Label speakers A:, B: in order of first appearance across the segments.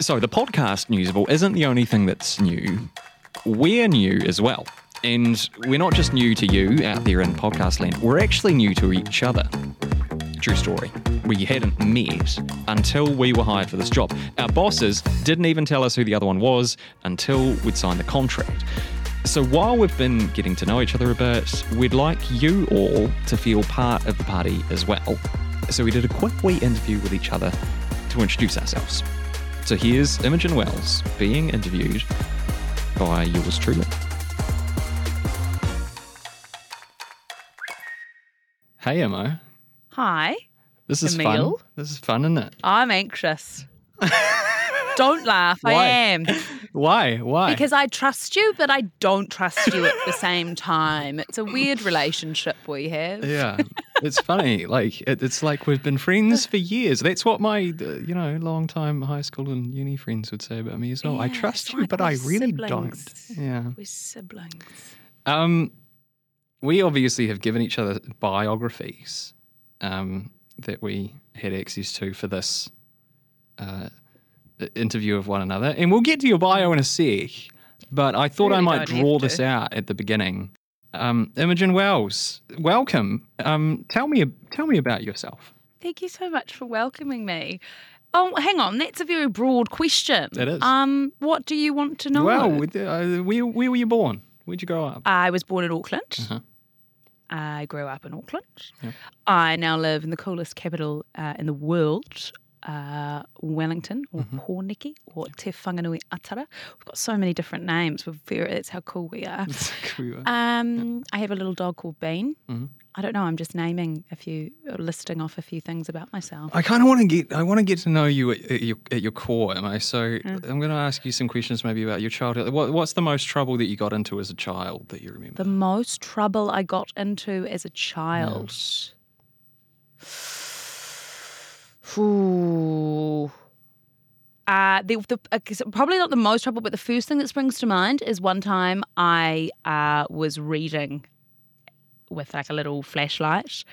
A: So, the podcast Newsable isn't the only thing that's new. We're new as well. And we're not just new to you out there in podcast land, we're actually new to each other. True story. We hadn't met until we were hired for this job. Our bosses didn't even tell us who the other one was until we'd signed the contract. So while we've been getting to know each other a bit, we'd like you all to feel part of the party as well. So we did a quick wee interview with each other to introduce ourselves. So here's Imogen Wells being interviewed by yours truly. Hey, Emma.
B: Hi,
A: This is
B: Emile?
A: fun. This is fun, isn't it?
B: I'm anxious. don't laugh. I am.
A: Why? Why?
B: Because I trust you, but I don't trust you at the same time. It's a weird relationship we have.
A: yeah, it's funny. Like it, it's like we've been friends for years. That's what my uh, you know long time high school and uni friends would say about me as well. I trust you,
B: like
A: but I really
B: siblings.
A: don't. Yeah.
B: We're siblings.
A: Um, we obviously have given each other biographies um, that we had access to for this uh, interview of one another, and we'll get to your bio in a sec. But I thought I might draw this
B: to.
A: out at the beginning. Um, Imogen Wells, welcome. Um, tell me, tell me about yourself.
B: Thank you so much for welcoming me. Oh, hang on. That's a very broad question.
A: It is.
B: Um, what do you want to know?
A: Well, uh, where, where were you born? Where'd you grow up?
B: I was born in Auckland.
A: Uh-huh.
B: I grew up in Auckland.
A: Yeah.
B: I now live in the coolest capital uh, in the world, uh, Wellington or
A: Mm-hmm.
B: Pōneke or Te Whanganui Atara. We've got so many different names. We're very, that's how cool we are. Um, I have a little dog called Bean.
A: Mhm.
B: I don't know. I'm just naming a few, listing off a few things about myself.
A: I kind of want to get I want to get to know you at, at your at your core, am I? So
B: Mm.
A: I'm going to ask you some questions maybe about your childhood. What, what's the most trouble that you got into as a child that you remember?
B: The most trouble I got into as a child. Ooh. Uh, the, the, uh, probably not the most trouble, but the first thing that springs to mind is one time I uh, was reading with like a little flashlight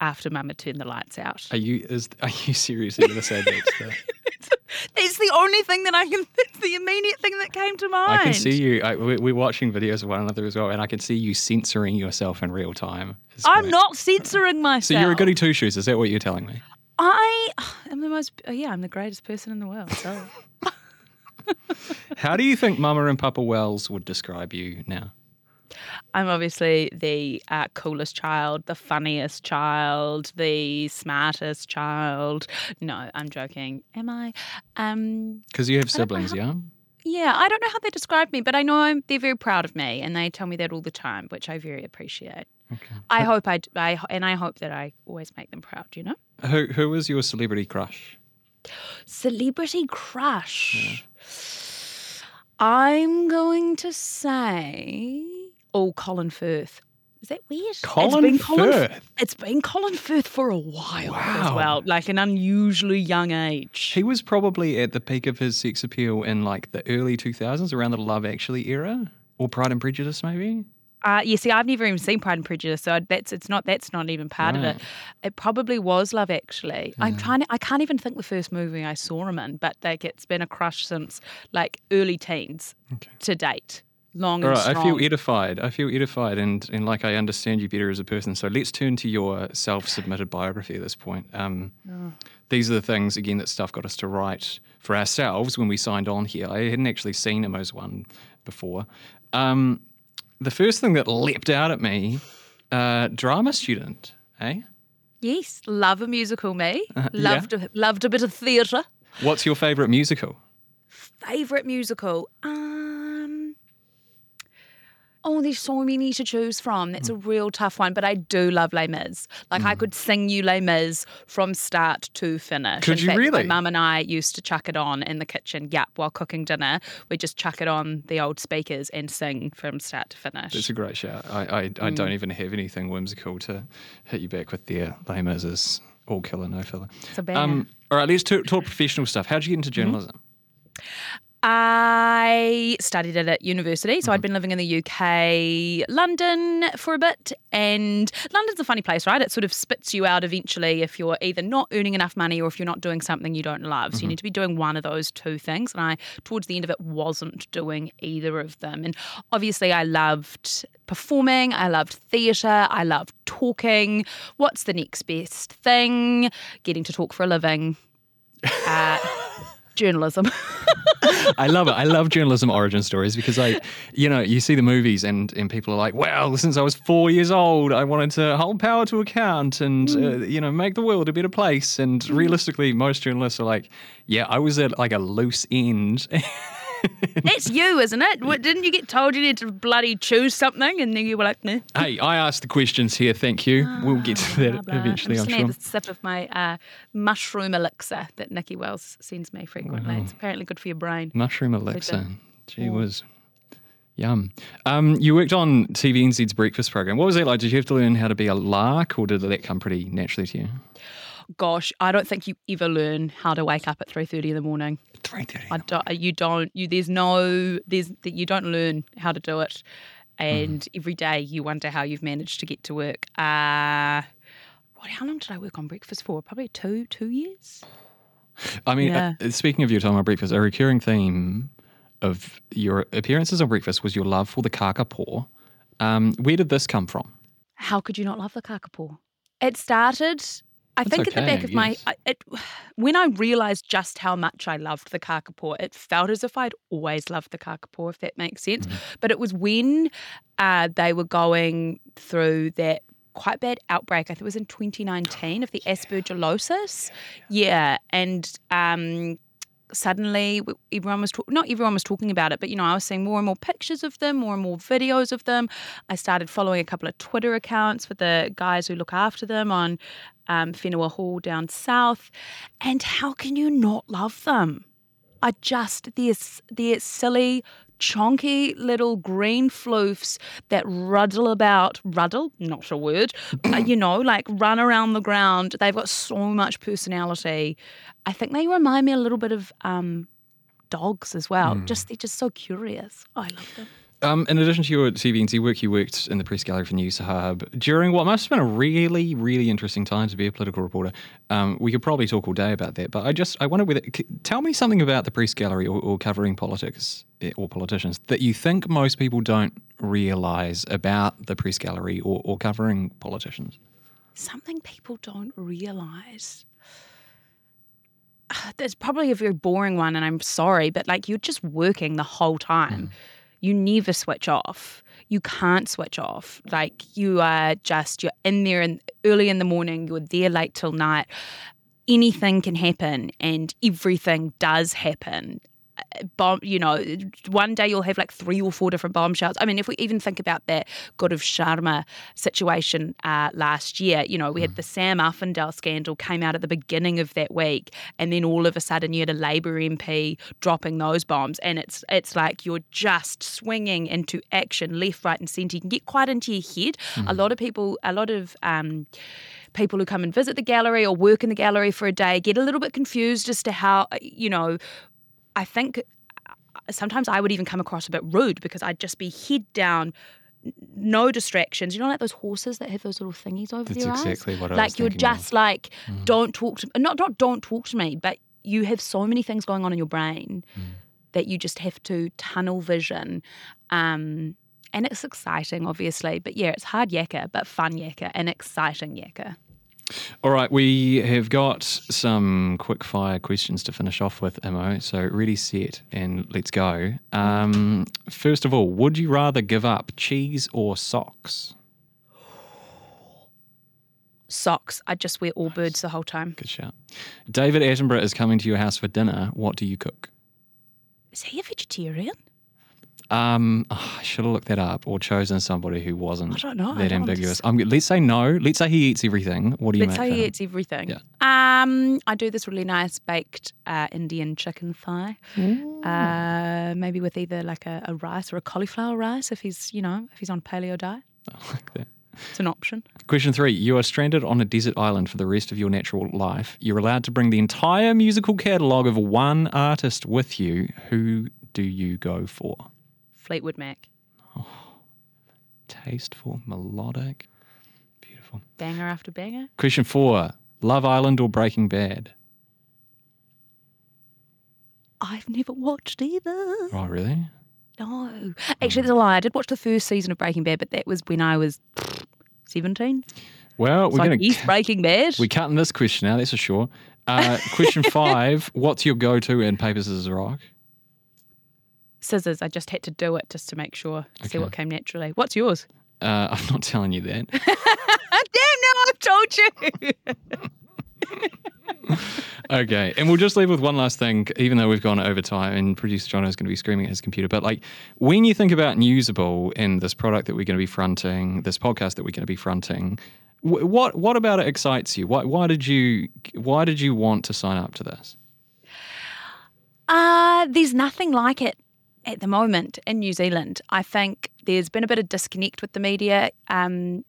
B: after Mum had turned the lights out.
A: Are you is are you seriously going to say that? stuff?
B: It's the only thing that I can. It's the immediate thing that came to mind.
A: I can see you. I, we- we're watching videos of one another as well, and I can see you censoring yourself in real time. It's
B: I'm
A: great.
B: not censoring myself.
A: So you're a goody two shoes. Is that what you're telling me?
B: I am the most. Yeah, I'm the greatest person in the world. So.
A: How do you think Mama and Papa Wells would describe you now?
B: I'm obviously the uh, coolest child, the funniest child, the smartest child. No, I'm joking. Am I? Um,
A: Because you have
B: I don't
A: siblings, yeah.
B: yeah, I don't know how they describe me, but I know I'm, they're very proud of me, and they tell me that all the time, which I very appreciate.
A: Okay.
B: I hope I and I hope that I always make them proud. You know,
A: Who who was your celebrity crush?
B: celebrity crush. I'm going to say, oh, Colin Firth. Is that weird?
A: Colin
B: it's been Colin,
A: Firth.
B: It's been Colin Firth for a while as
A: Wow.
B: well, like an unusually young age.
A: He was probably at the peak of his sex appeal in like the early 2000s, around the Love Actually era, or Pride and Prejudice, maybe.
B: Uh, yeah, see, I've never even seen Pride and Prejudice, so that's it's not that's not even part of it. It probably was Love Actually. I'm trying to. I can't even think the first movie I saw him in, but like it's been a crush since like early teens
A: Okay.
B: to date. Long
A: All right, I feel edified. I feel edified, and, and like I understand you better as a person. So let's turn to your self-submitted biography at this point. Um,
B: Oh.
A: These are the things again that stuff got us to write for ourselves when we signed on here. I hadn't actually seen Imo's one before. Um, the first thing that leapt out at me, uh, drama student, eh?
B: Yes, love a musical. Me
A: Uh,
B: loved a, loved a bit of theatre.
A: What's your favourite musical?
B: Favorite musical. Um. Oh, there's so many to choose from. That's a
A: Mm.
B: real tough one, but I do love Les Mis. Like I could sing you Les Mis from start to finish.
A: Could
B: In
A: you
B: fact,
A: really?
B: My mum and I used to chuck it on in the kitchen. Yep, while cooking dinner, we just chuck it on the old speakers and sing from start to finish.
A: That's a great shout. I, I, I
B: Mm.
A: don't even have anything whimsical to hit you back with there. Lame as is all killer, no filler.
B: It's a bad.
A: Um, all right, let's talk, talk professional stuff. How did you get into
B: Mm-hmm.
A: journalism?
B: I studied it at university, so I'd been living in the UK, London for a bit, and London's a funny place, right? It sort of spits you out eventually if you're either not earning enough money or if you're not doing something you don't love. So you need to be doing one of those two things. And I, towards the end of it, wasn't doing either of them. And obviously, I loved performing, I loved theatre, I loved talking. What's the next best thing? Getting to talk for a living. Uh, journalism.
A: I love it. I love journalism origin stories because I, you know, you see the movies and, and people are like, well, since I was four years old, I wanted to hold power to account and, uh, you know, make the world a better place. And realistically, most journalists are like, yeah, I was at like a loose end.
B: That's you, isn't it? What, didn't you get told you need to bloody choose something and then you were like, nah.
A: hey, I asked the questions here. Thank you. we'll get to that
B: Blah, blah.
A: eventually,
B: I'm
A: I'm
B: just
A: sure.
B: gonna have a sip of my uh, mushroom elixir that Nikki Wells sends me frequently. It's apparently good for your brain.
A: Mushroom elixir. Gee whiz. Yum. Um, you worked on TVNZ's breakfast program. What was that like? Did you have to learn how to be a lark or did that come pretty naturally to you?
B: Gosh, I don't think you ever learn how to wake up at three thirty in the morning.
A: Three thirty.
B: I don't, you don't. You there's no there's that you don't learn how to do it, and
A: Mm.
B: every day you wonder how you've managed to get to work. Uh, what? How long did I work on breakfast for? Probably two two years.
A: I mean,
B: Yeah.
A: uh, speaking of your time on breakfast, a recurring theme of your appearances on breakfast was your love for the kakapo. Um, where did this come from?
B: How could you not love the kakapo? It started. I
A: That's
B: think at the back of my
A: yes.
B: I- it, when I realized just how much I loved the kakapo, it felt as if I'd always loved the kakapo, if that makes sense.
A: Mm-hmm.
B: But it was when uh, they were going through that quite bad outbreak. I think it was in 2019 of the aspergillosis. Yeah, and um, suddenly everyone was talk- not everyone was talking about it, but you know I was seeing more and more pictures of them, more and more videos of them. I started following a couple of Twitter accounts for the guys who look after them on um, Whenua Hou down south, and how can you not love them? I just they're silly. Chonky little green floofs that ruddle about, ruddle, not a word, you know, like run around the ground. They've got so much personality. I think they remind me a little bit of um, dogs as well. Just they're just so curious. Oh, I love them.
A: Um, in addition to your TVNZ work, you worked in the press gallery for Newshub during what must have been a really, really interesting time to be a political reporter. Um, we could probably talk all day about that, but I just I wonder whether tell me something about the press gallery or, or covering politics eh, or politicians that you think most people don't realise about the press gallery or, or covering politicians.
B: Something people don't realize. there's probably a very boring one, and I'm sorry, but like you're just working the whole time. You never switch off. You can't switch off. Like you are just you're in there and early in the morning. You're there late till night. Anything can happen, and everything does happen. Bomb, you know, one day you'll have like three or four different bombshells. I mean, if we even think about that Gaurav Sharma situation uh, last year, you know, we had the Sam Uffindell scandal came out at the beginning of that week, and then all of a sudden you had a Labour MP dropping those bombs, and it's it's like you're just swinging into action left, right, and centre. You can get quite into your head. A lot of people, a lot of um, people who come and visit the gallery or work in the gallery for a day get a little bit confused as to how you know I think uh, sometimes I would even come across a bit rude because I'd just be head down, no distractions. You know, like those horses that have those little thingies over
A: That's
B: their eyes.
A: exactly what I
B: like
A: was
B: you're
A: thinking of.
B: just like, don't talk to not not don't talk to me, but you have so many things going on in your brain that you just have to tunnel vision. Um, and it's exciting, obviously, but yeah, it's hard yakka, but fun yakka and exciting yakka.
A: All right, we have got some quick fire questions to finish off with, Imo. So ready, set, and let's go. Um, first of all, would you rather give up cheese or socks?
B: Socks. I just wear Allbirds the whole time.
A: Good shout. David Attenborough is coming to your house for dinner. What do you cook?
B: Is he a vegetarian?
A: Um, oh, I should have looked that up or chosen somebody who wasn't
B: I don't know. I
A: that
B: don't
A: ambiguous. Um, let's say no. Let's say he eats everything. What do you
B: Let's
A: make?
B: say
A: for
B: he eats everything.
A: Yeah.
B: Um, I do this really nice baked uh, Indian chicken thigh, uh, maybe with either like a, a rice or a cauliflower rice if he's, you know, if he's on paleo diet.
A: I like that.
B: It's an option.
A: Question three You are stranded on a desert island for the rest of your natural life. You're allowed to bring the entire musical catalogue of one artist with you. Who do you go for?
B: Fleetwood Mac.
A: Oh, Tasteful, melodic, beautiful.
B: Banger after banger.
A: Question four Love Island or Breaking Bad?
B: I've never watched either.
A: Oh, really?
B: No. Actually, there's a lie. I did watch the first season of Breaking Bad, but that was when I was 17.
A: Well, we're
B: I
A: going to.
B: Breaking Bad.
A: We're cutting this question out, that's for sure. Uh, question five What's your go to in Paper, Scissors, Rock?
B: Scissors. I just had to do it just to make sure, see
A: Okay.
B: what came naturally. What's yours?
A: Uh, I'm not telling you that.
B: Damn, no, I've told you.
A: Okay, and we'll just leave with one last thing, even though we've gone over time, and producer John is going to be screaming at his computer. But like, when you think about Newsable and this product that we're going to be fronting, this podcast that we're going to be fronting, what what about it excites you? Why why did you why did you want to sign up to this?
B: Uh, there's nothing like it at the moment in New Zealand. I think there's been a bit of disconnect with the media um,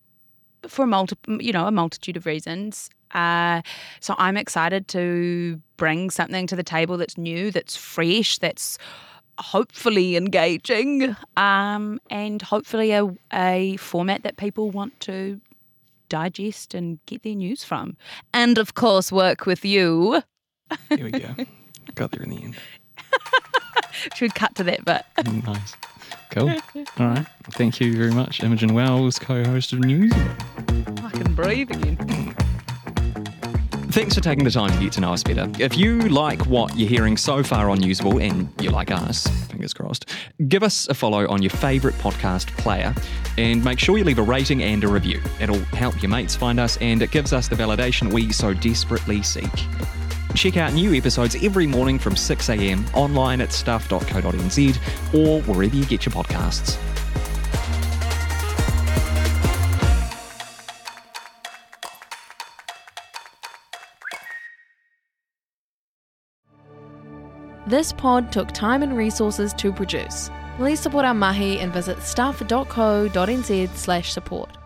B: for a multi, you know, a multitude of reasons. Uh, so I'm excited to bring something to the table that's new, that's fresh, that's hopefully engaging, um, and hopefully a, a format that people want to digest and get their news from. And of course, work with you.
A: Here we go. Got there in the end.
B: Should cut to that bit.
A: Nice. Cool. All right. Thank you very much, Imogen Wells, co-host of News.
B: I can breathe again.
A: Thanks for taking the time to get to know us better. If you like what you're hearing so far on Newsable and you like us, fingers crossed, give us a follow on your favourite podcast player and make sure you leave a rating and a review. It'll help your mates find us and it gives us the validation we so desperately seek. Check out new episodes every morning from 6am online at stuff.co.nz or wherever you get your podcasts.
C: This pod took time and resources to produce. Please support our mahi and visit stuff.co.nz slash support.